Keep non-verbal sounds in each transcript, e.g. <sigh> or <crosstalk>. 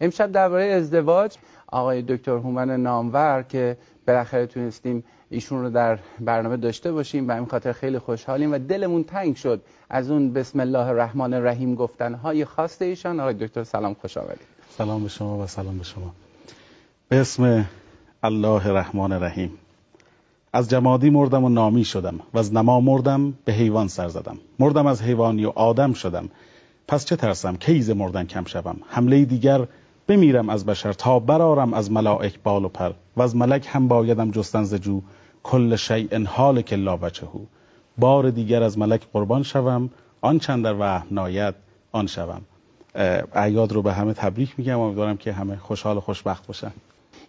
امشب درباره ازدواج آقای دکتر هومن نامور که بالاخره تونستیم ایشون رو در برنامه داشته باشیم و این خاطر خیلی خوشحالیم و دلمون تنگ شد از اون بسم الله الرحمن الرحیم گفتنهای خاص ایشان. آقای دکتر سلام خوش آمدید. سلام به شما و سلام به شما. به اسم الله الرحمن الرحیم. از جمادی مردم و نامی شدم و از نما مردم به حیوان سر زدم. مردم از حیوانی و آدم شدم. پس چه ترسم؟ کیز مردن کم شوم؟ حمله دیگر بمیرم از بشر تا برارم از ملائک بال و پر و از ملک هم بایدم جستن ز جو. کل شیء حال که لا وجهه. بار دیگر از ملک قربان شوم آن چند در وهم ناید آن شوم. اعیاد رو به همه تبریک میگم. امیدوارم که همه خوشحال و خوشبخت باشن.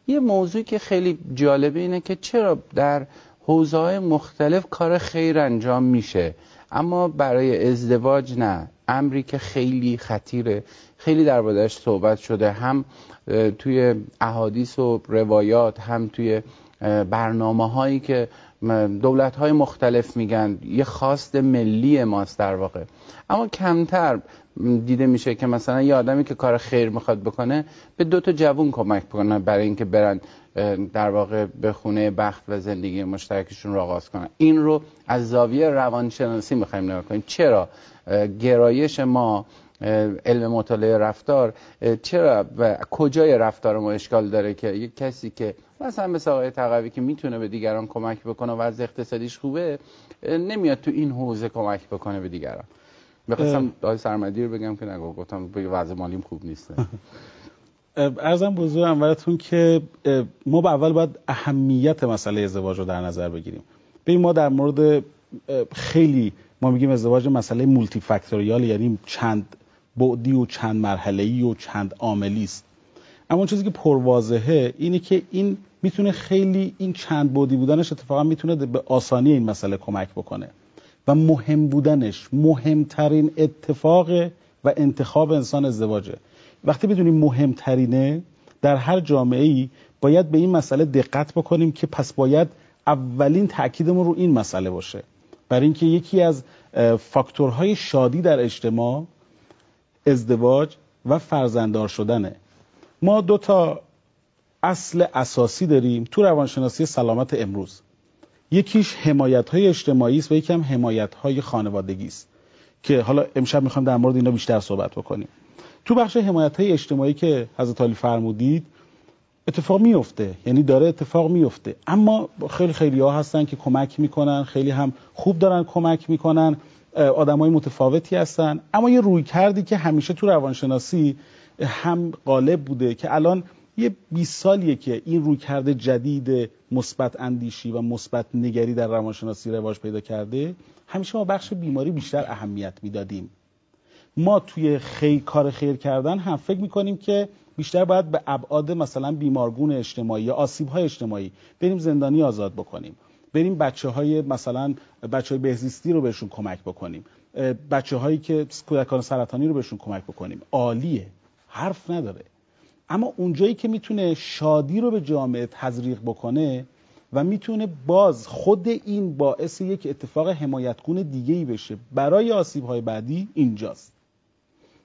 یه موضوعی که خیلی جالبه اینه که چرا در حوزه مختلف کار خیر انجام میشه؟ اما برای ازدواج نه. امری که خیلی خطیره. خیلی در صحبت شده. هم توی احادیث و روایات هم توی برنامه هایی که دولت های مختلف میگن یه خواست ملی ماست در واقع. اما کمتر دیده میشه که مثلا یه آدمی که کار خیر می‌خواد بکنه به دو تا جوون کمک بکنه برای اینکه برن در واقع به خونه بخت و زندگی مشترکشون رو آغاز کنن. این رو از زاویه روانشناسی می‌خوایم نگاه کنیم. چرا؟ گرایش ما علم مطالعه رفتار چرا و کجای رفتار ما اشکال داره که یک کسی که مثلا مثل آقای تقوی که می‌تونه به دیگران کمک بکنه و از اقتصادیش خوبه نمیاد تو این حوزه کمک بکنه به دیگران. بخواستم آقای سرمدی رو بگم که نگو گفتم به وضع مالیم خوب نیست. <laughs> ارزم بزرگ اولتون که ما به اول باید اهمیت مسئله ازدواج رو در نظر بگیریم. ببین ما در مورد خیلی ما میگیم ازدواج مسئله مولتی فاکتوریال یعنی چند بعدی و چند مرحله و چند عاملی است. اما چیزی که پرواضحه اینه که این می‌تونه خیلی این چند بعدی بودنش اتفاقا می‌تونه به آسانی این مسئله کمک بکنه. و مهم بودنش مهمترین اتفاق و انتخاب انسان ازدواجه. وقتی بدونیم مهمترینه در هر جامعه ای باید به این مسئله دقت بکنیم که پس باید اولین تاکیدمون رو این مسئله باشه. برای اینکه یکی از فاکتورهای شادی در اجتماع ازدواج و فرزنددار شدنه. ما دو تا اصل اساسی داریم تو روانشناسی سلامت امروز. یکیش حمایت های اجتماعی است و یکم حمایت های خانوادگی است که حالا امشب می‌خوام در مورد اینا بیشتر صحبت بکنیم. تو بخش حمایت های اجتماعی که حضرت علی فرمودید اتفاق میفته یعنی داره اتفاق میفته اما خیلی خیلی ها هستن که کمک می‌کنن خیلی هم خوب دارن کمک می‌کنن آدمای متفاوتی هستن. اما یه روی کردی که همیشه تو روانشناسی هم غالب بوده که الان یه 20 سالیه که این روی کرده جدید مثبت اندیشی و مثبت نگری در روانشناسی رواج پیدا کرده همیشه ما بخش بیماری بیشتر اهمیت می‌دادیم. ما توی خیر کار خیر کردن هم فکر می‌کنیم که بیشتر باید به ابعاد مثلا بیمارگون اجتماعی یا آسیب های اجتماعی بریم زندانی آزاد بکنیم. بریم بچه های مثلا بچه های بهزیستی رو بهشون کمک بکنیم. بچه هایی که کودکان سرطانی رو بهشون کمک بکنیم. عالیه. حرف نداره. اما اونجایی که می‌تونه شادی رو به جامعه تزریق بکنه و می‌تونه باز خود این باعث یک اتفاق حمایتگون دیگه ای بشه برای آسیب های بعدی اینجاست.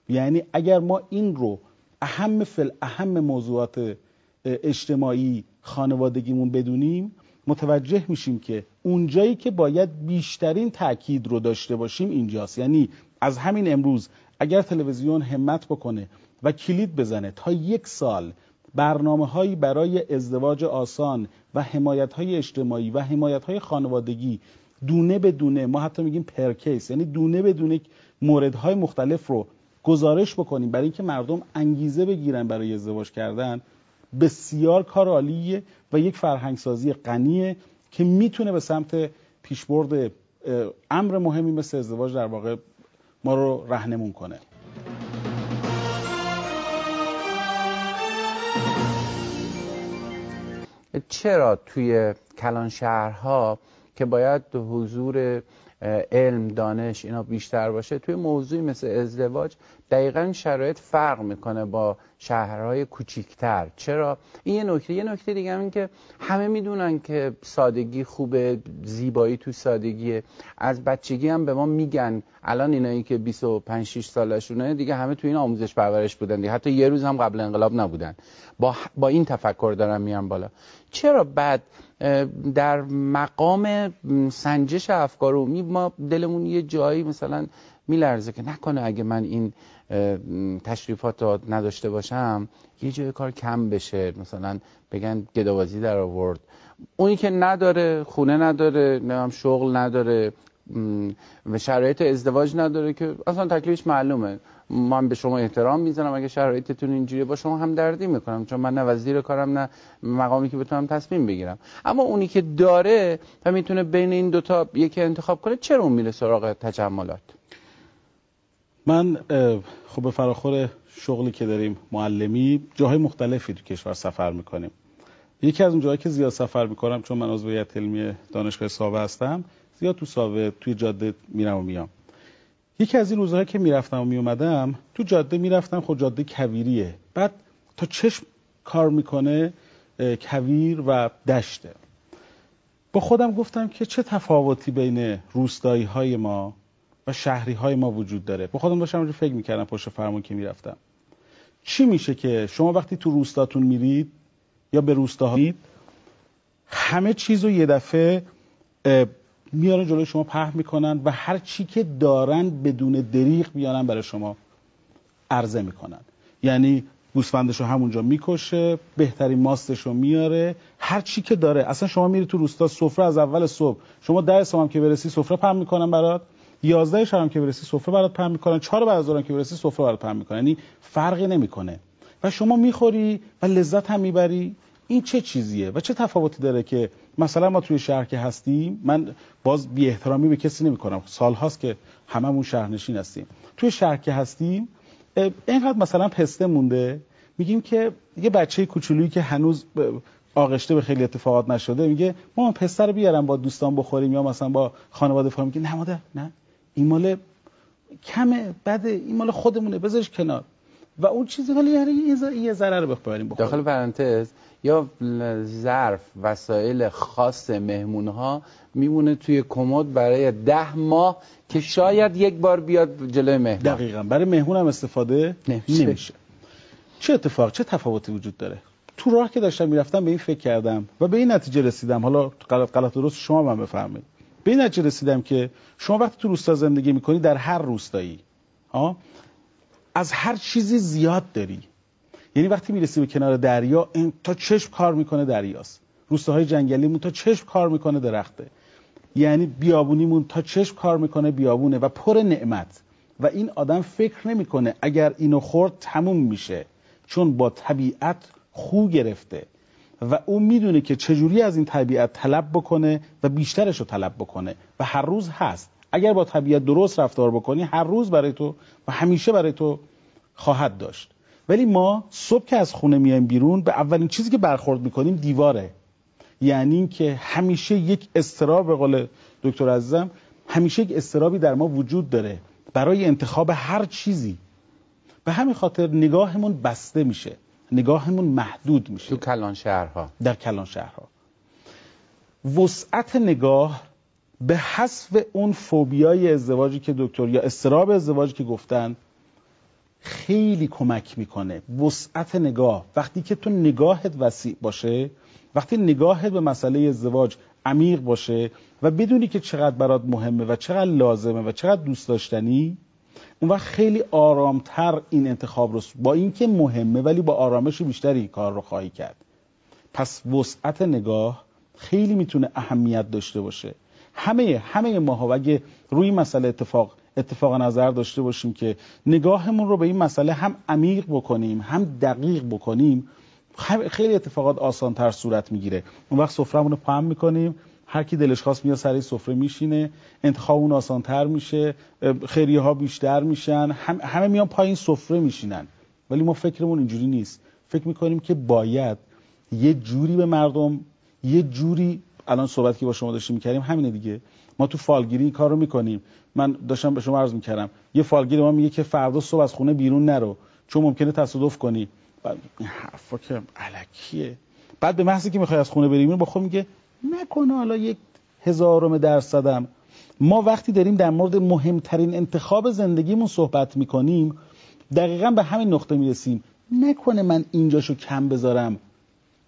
یعنی اگر ما این رو اهم فل اهم موضوعات اجتماعی خانوادگیمون بدونیم متوجه میشیم که اونجایی که باید بیشترین تاکید رو داشته باشیم اینجاست. یعنی از همین امروز اگر تلویزیون همت بکنه و کلید بزنه تا یک سال برنامه هایی برای ازدواج آسان و حمایت های اجتماعی و حمایت های خانوادگی دونه به دونه ما حتی میگیم پرکیس یعنی دونه به دونه موردهای مختلف رو گزارش بکنیم. برای اینکه مردم انگیزه بگیرن برای ازدواج کردن. بسیار کار عالیه و یک فرهنگسازی غنیه که می‌تونه به سمت پیشبرد امر مهمی مثل ازدواج در واقع ما رو رهنمون کنه. چرا توی کلان شهرها که باید حضور علم دانش اینا بیشتر باشه. توی موضوعی مثل ازدواج دقیقا شرایط فرق می‌کنه با شهرهای کوچیکتر. چرا؟ این یه نکته. یه نکته دیگه این که همه می‌دونن که سادگی خوبه زیبایی تو سادگیه. از بچگی هم به ما میگن. الان اینایی که 25 6 سالشونه دیگه همه تو این آموزش پرورش بودن دیگه. حتی یه روز هم قبل انقلاب نبودن. با با این تفکر دارن میان بالا. چرا بعد در مقام سنجش افکار عمومی ما دلمون یه جایی مثلا میلرزه که نکنه اگه من این تشریفات رو نداشته باشم یه جای کار کم بشه. مثلا بگن گداوازی در آورد. اونی که نداره خونه نداره نمیم شغل نداره. و شرایط ازدواج نداره که اصلا تکلیفش معلومه. من به شما احترام می‌زنم اگه شرایطتون اینجوریه با شما هم دردی می‌کنم چون من نه وزیر کارم نه مقامی که بتونم تصمیم بگیرم. اما اونی که داره و می‌تونه بین این دوتا یکی انتخاب کنه چرا اون میره سراغ تجملات؟ من خب به فراخور شغلی که داریم معلمی جاهای مختلفی تو کشور سفر می‌کنیم. یکی از اون جاهایی که زیاد سفر می‌کنم چون من عضو هیئت علمی دانشگاه ساوه هستم زیاد تو ساوه توی جاده میرم و میام. یکی از این روزهایی که می‌رفتم و میومدم تو جاده می‌رفتم خب جاده کویریه. بعد تا چشم کار می‌کنه کویر و دشته. با خودم گفتم که چه تفاوتی بین روستایی های ما و شهری های ما وجود داره. با خودم داشتم فکر می‌کردم پشت فرمون که می‌رفتم. چی میشه که شما وقتی تو روستاتون میرید یا به روستاها همه چیز رو یه دفعه میارن جلوی شما پهن می‌کنن و هر چی که دارن بدون دریغ میارن برای شما عرضه می‌کنن. یعنی گوسفندش رو همونجا می‌کشه بهترین ماستش رو میاره. هر چی که داره اصلا شما میری تو روستا سفره از اول صبح. شما ده هم که برسی سفره پهن می‌کنن برات. 11 شب هم که برسی سفره برات پهن می‌کنن. 4 بعد از که برسی سفره برات پهن می‌کنن. یعنی فرقی نمی‌کنه. و شما می‌خوری و لذت هم می‌بری. این چه چیزیه؟ و چه تفاوتی داره که مثلا ما توی شهر که هستیم من باز بی احترامی به کسی نمی کنم سال هاست که هممون شهرنشین هستیم. توی شهر که هستیم اینقدر مثلا پسته مونده میگیم که یه بچه کوچولویی که هنوز آغشته به خیلی اتفاقات نشده میگه ما پسته رو بیارم با دوستان بخوریم یا مثلا با خانواده بخوریم. میگه نه مادر نه. این مال کمه بده. این مال خودمونه. بذارش کنار. و اون چیزی ولی یعنی یه ذره رو بخوریم. داخل پرانتز یا ظرف وسایل خاص مهمون ها میمونه توی کمد برای ده ماه که شاید یک بار بیاد جلوی مهمان. دقیقا. برای مهمون هم استفاده نمیشه. چه اتفاق چه تفاوتی وجود داره؟ تو راه که داشتم می‌رفتم به این فکر کردم و به این نتیجه رسیدم. حالا غلط غلط درست شما من بفرمایید. به این نتیجه رسیدم که شما وقتی تو روستا زندگی می‌کنی در هر روستایی از هر چیزی زیاد داری. یعنی وقتی می‌رسی به کنار دریا این تا چشم کار می‌کنه دریاست. روستاهای جنگلیمون تا چشم کار می‌کنه درخته. یعنی بیابونیمون تا چشم کار می‌کنه بیابونه و پر نعمت. و این آدم فکر نمی‌کنه اگر اینو خورد تموم میشه چون با طبیعت خو گرفته. و اون می‌دونه که چجوری از این طبیعت طلب بکنه و بیشترش رو طلب بکنه. و هر روز هست. اگر با طبیعت درست رفتار بکنی هر روز برای تو و همیشه برای تو خواهد داشت. ولی ما صبح که از خونه میایم بیرون به اولین چیزی که برخورد می‌کنیم دیواره. یعنی اینکه همیشه یک استراب به قول دکتر عزیزم همیشه یک استرابی در ما وجود داره برای انتخاب هر چیزی. به همین خاطر نگاهمون بسته میشه نگاهمون محدود میشه. تو کلان شهرها. در کلان شهرها. وسعت نگاه به حسب اون فوبیای ازدواجی که دکتر یا استراب ازدواجی که گفتن خیلی کمک می‌کنه. وسعت نگاه. وقتی که تو نگاهت وسیع باشه وقتی نگاهت به مسئله ازدواج عمیق باشه و بدونی که چقدر برات مهمه و چقدر لازمه و چقدر دوست داشتنی اون وقت خیلی آرامتر این انتخاب رو با اینکه مهمه ولی با آرامش بیشتری این کار رو خواهی کرد. پس وسعت نگاه خیلی می‌تونه اهمیت داشته باشه. همه همه ماها اگه روی مسئله اتفاق اتفاق نظر داشته باشیم که نگاهمون رو به این مسئله هم عمیق بکنیم هم دقیق بکنیم خیلی اتفاقات آسانتر صورت می‌گیره. اون وقت سفرمون رو پهم می‌کنیم هر کی دلش خواست میاد سری سفره میشینه انتخاب اون آسانتر میشه خیریه ها بیشتر میشن هم همه میان پایین سفره میشینن. ولی ما فکرمون اینجوری نیست. فکر می‌کنیم که باید یه جوری به مردم یه جوری الان صحبتی که با شما داشتیم می‌کردیم همینه دیگه. ما تو فالگیری کار رو می‌کنیم. من داشتم به شما عرض می‌کردم. یه فالگیر ما میگه که فردا صبح از خونه بیرون نرو. چون ممکنه تصادف کنی. بعد این حرفا که علکیه. بعد به محضی که می‌خوای از خونه بری با خود میگه نکنه حالا یک هزارم درصدم. ما وقتی داریم در مورد مهمترین انتخاب زندگیمون صحبت می‌کنیم دقیقا به همین نقطه می‌رسیم. نکنه من اینجاشو کم بذارم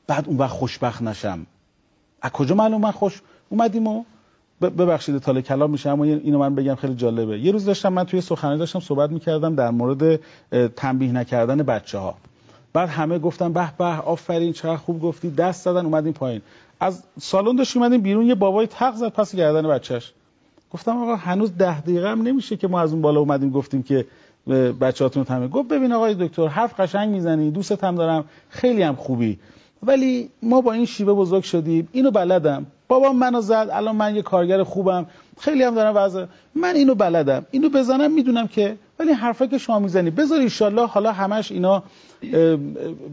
بعد اون وقت خوشبخت نشم. از کجا معلوم؟ من خوش اومدیم و ببخشید تاله کلام میشه اما اینو من بگم خیلی جالبه. یه روز داشتم من توی سخنرانی داشتم صحبت می‌کردم در مورد تنبیه نکردن بچه ها بعد همه گفتن به به آفرین چقدر خوب گفتی دست زدن اومدیم پایین. از سالن داشتیم اومدیم بیرون یه بابای تق زد پس گردن بچهش گفتم آقا هنوز ده دقیقه هم نمیشه که ما از اون بالا اومدیم گفتیم که بچه‌هاتون تمه گفت ببین آقای دکتر حرف قشنگ می‌زنی دوستت هم دارم خیلی هم خوبی. ولی ما با این شیوه بزرگ شدیم. اینو بلدم. بابا منو زد. الان من یه کارگر خوبم. خیلی هم دارم وضع. من اینو بلدم. اینو بزنم می‌دونم که ولی حرفا که شما می‌زنی. بذار ایشالله حالا همش اینا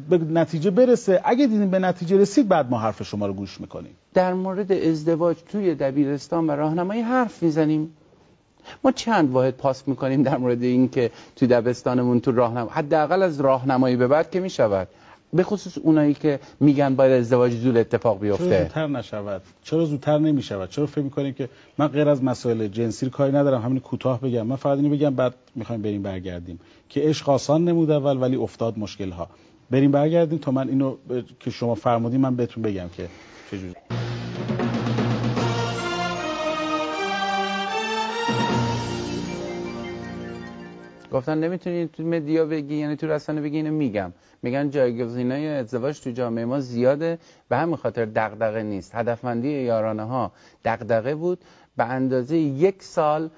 به نتیجه برسه. اگه دیدیم به نتیجه رسید بعد ما حرف شما رو گوش می‌کنیم. در مورد ازدواج توی دبیرستان و راهنمایی حرف می‌زنیم. ما چند واحد پاس می‌کنیم در مورد این که توی دبستانمون تو راهنمایی حداقل از راهنمایی به بعد که می‌شود. به خصوص اونایی که میگن باید ازدواج زود اتفاق بیفته. چرا زودتر نشود؟ چرا زودتر نمی‌شود؟ چرا فکر می‌کنیم که من غیر از مسائل جنسی کاری ندارم همین کوتاه بگم. من فقط اینو بگم بعد می‌خوایم بریم برگردیم. که عشق آسان نمود اول ولی افتاد مشکل ها بریم برگردیم تا من اینو که شما فرمودین من بهتون بگم که چجوری. گفتن نمی‌تونی تو مدیا بگی یعنی تو رسانه بگی اینو میگم. میگن جایگزینای ازدواج تو جامعه ما زیاده. به همین خاطر دغدغه نیست. هدفمندی یارانه ها دغدغه بود. به اندازه یک سال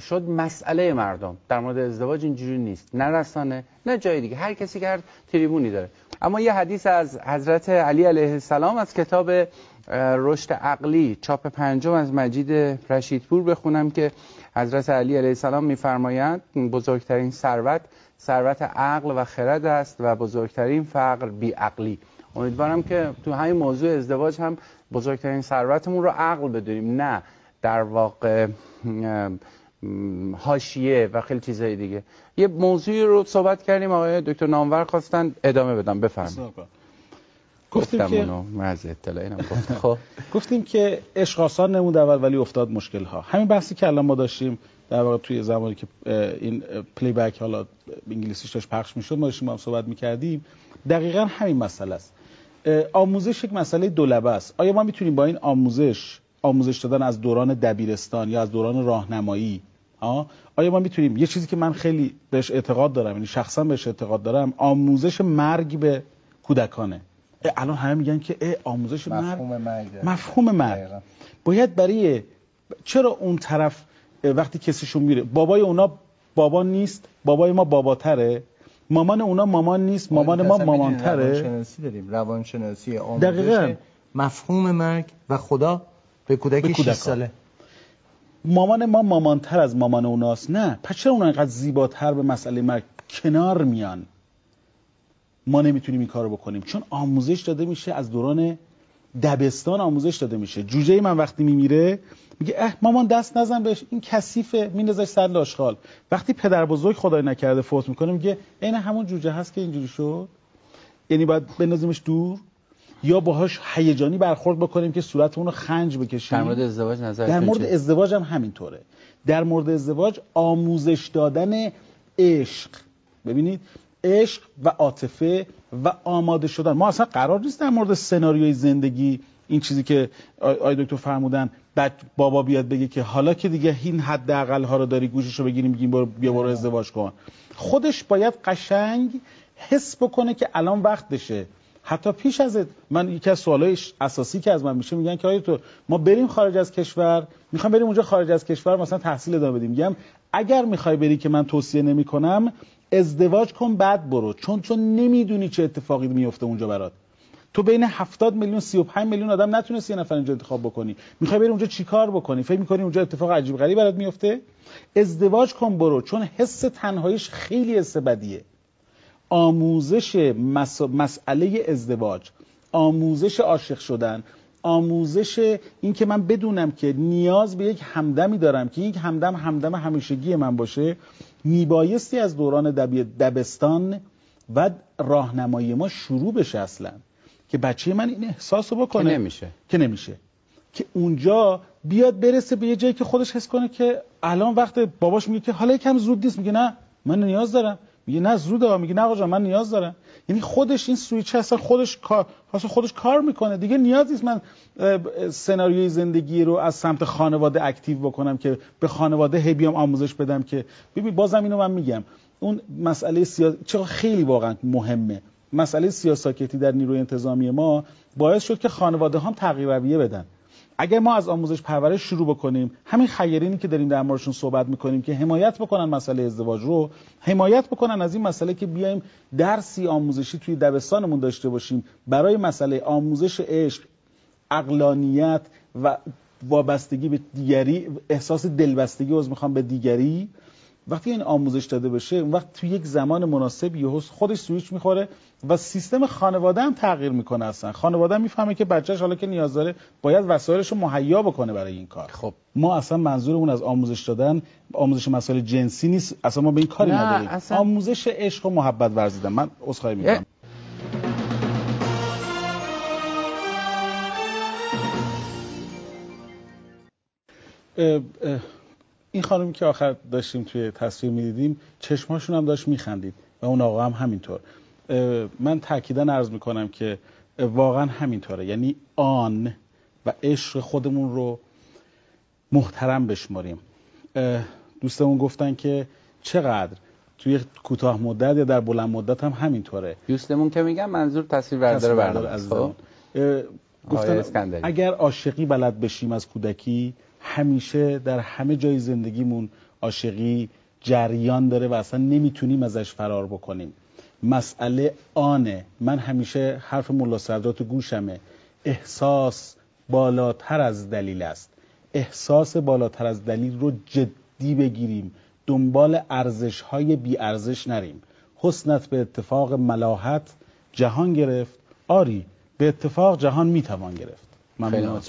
شد مسئله مردم. در مورد ازدواج اینجوری نیست. نه رسانه نه جای دیگه. هر کسی که هر تریبونی داره. اما یه حدیث از حضرت علی علیه السلام از کتاب رشد عقلی چاپ پنجم از مجید رشیدپور بخونم که حضرت علی علیه السلام میفرمایند بزرگترین ثروت ثروت عقل و خرد است و بزرگترین فقر بی عقلی. امیدوارم که تو همین موضوع ازدواج هم بزرگترین ثروتمون رو عقل بدونیم نه در واقع حاشیه و خیلی چیزهای دیگه. یه موضوعی رو صحبت کردیم آقای دکتر نامور خواستن ادامه بدم. بفرمایید. گفتیم که <laughs> خب گفتیم که عشق آسان نمود اول ولی افتاد مشکل ها همین بحثی که الان ما داشتیم در واقع توی زمانی که این پلی بک حالا انگلیسیش داشت پخش می‌شد ما داشتیم هم صحبت می‌کردیم. دقیقا همین مسئله است. آموزش یک مسئله دولبه است. آیا ما می‌تونیم با این آموزش آموزش دادن از دوران دبیرستان یا از دوران راهنمایی آیا ما می‌تونیم یه چیزی که من خیلی بهش اعتقاد دارم یعنی شخصا بهش اعتقاد دارم آموزش مرگ به کودکانه. الان همه میگن که اه آموزش مفهوم مرگ مفهوم مرگ باید برای چرا اون طرف وقتی کسیشون میره بابای اونا بابا نیست بابای ما باباتره مامان اونا مامان نیست مامان ما مامانتره؟ روانشناسی داریم روانشناسی آموزش مفهوم مرگ و خدا به کودک 6 ساله. مامان ما مامانتر از مامان اوناست. نه پس چرا اونا اینقدر زیباتر به مسئله مرگ کنار میان؟ ما نمی‌تونیم این کارو بکنیم. چون آموزش داده میشه از دوران دبستان آموزش داده میشه. جوجه من وقتی میمیره میگه اه مامان دست نزن بهش این کثیفه. میندازش سر لاشخال. وقتی پدر بزرگ خدای نکرده فوت می‌کنه میگه عین همون جوجه هست که اینجوری شد؟ یعنی باید بندازیمش دور؟ یا باهاش هیجانی برخورد بکنیم که صورتمون رو خنج بکشیم؟ در مورد ازدواج نظر در مورد ازدواج هم همینطوره. در مورد ازدواج آموزش دادن عشق. ببینید عشق و عاطفه و آماده شدن. ما اصلا قرار نیست در مورد سناریوی زندگی این چیزی که آی دکتر فرمودن بعد بابا بیاد بگه که حالا که دیگه این حداقل ها رو داری گوشش رو بگیریم بگیم برو بیا برو ازدواج کن. خودش باید قشنگ حس بکنه که الان وقتشه. حتی پیش از من یکی از سوالای اساسی که از من میشه میگن که آیا تو ما بریم خارج از کشور می‌خوام بریم اونجا خارج از کشور مثلا تحصیل ادامه بدیم. میگم اگر می‌خوای بری که من توصیه نمی‌کنم ازدواج کن بعد برو. چون چون نمی‌دونی چه اتفاقی میفته اونجا برات. تو بین 70 میلیون 35 میلیون آدم نتونستی یه نفر اینجا انتخاب بکنی. می‌خوای بری اونجا چیکار بکنی؟ فکر می‌کنی اونجا اتفاق عجیب غریبی برات میفته ازدواج کن برو. چون حس تنهاییش خیلی حس بدیه. آموزش مس... مسئله ازدواج آموزش عاشق شدن آموزش این که من بدونم که نیاز به یک همدمی دارم که یک همدم همدم همیشگی من باشه میبایستی از دوران دبستان و راهنمایی ما شروع بشه اصلا. که بچه من این احساس رو بکنه. که نمیشه. که نمیشه. که اونجا بیاد برسه به یه جایی که خودش حس کنه که الان وقت باباش میگه که حالا یکم زود نیست میگه نه من نیاز دارم. میگه نه زوده میگه نه آقا من نیاز دارم. یعنی خودش این سویچ اصلا خودش کار خودش کار می‌کنه. دیگه نیاز نیست من سناریوی زندگی رو از سمت خانواده اکتیو بکنم که به خانواده هی بیام آموزش بدم که ببین بازم اینو من میگم. اون مسئله سیاست چرا خیلی واقعا مهمه. مسئله سیاساکتی در نیروی انتظامی ما باعث شد که خانواده هم تغییر رویه بدن. اگر ما از آموزش پرورش شروع بکنیم همین خیرینی که داریم در موردشون صحبت می‌کنیم که حمایت بکنن مسئله ازدواج رو حمایت بکنن از این مسئله که بیایم درسی آموزشی توی دبستانمون داشته باشیم. برای مسئله آموزش عشق اقلانیت و وابستگی به دیگری احساس دلبستگی از می‌خوام به دیگری. وقتی این آموزش داده بشه اون وقت توی یک زمان مناسب یهو خودش سویچ می‌خوره و سیستم خانواده هم تغییر می‌کنه اصلا. خانواده هم می‌فهمه که بچهش حالا که نیاز داره باید وسایلش رو مهیا بکنه برای این کار. خب. ما اصلا منظورمون از آموزش دادن آموزش مسائل جنسی نیست. اصلا ما به این کاری نداریم. اصلا... آموزش عشق و محبت ورزیدن. من عذرخواهی می‌کنم. این خانمی که آخر داشتیم توی تصویر می‌دیدیم چشماشون هم داشت میخندید و اون آقا هم همینطور. من تاکیدا عرض می‌کنم که واقعا همینطوره. یعنی آن و عشق خودمون رو محترم بشماریم. دوستمون گفتن که چقدر توی کوتاه مدت یا در بلند مدت هم همینطوره. دوستمون که میگم منظور تصویر بردار برنامه. از خب؟ گفتن اگر عاشقی بلد بشیم از کودکی همیشه در همه جای زندگیمون عاشقی جریان داره و اصلا نمی‌تونیم ازش فرار بکنیم. مسئله آنه. من همیشه حرف ملا سردات گوشمه. احساس بالاتر از دلیل است. احساس بالاتر از دلیل رو جدی بگیریم. دنبال ارزش های بی ارزش نریم. حسنت به اتفاق ملاحت جهان گرفت. آری به اتفاق جهان می‌توان گرفت. ممنون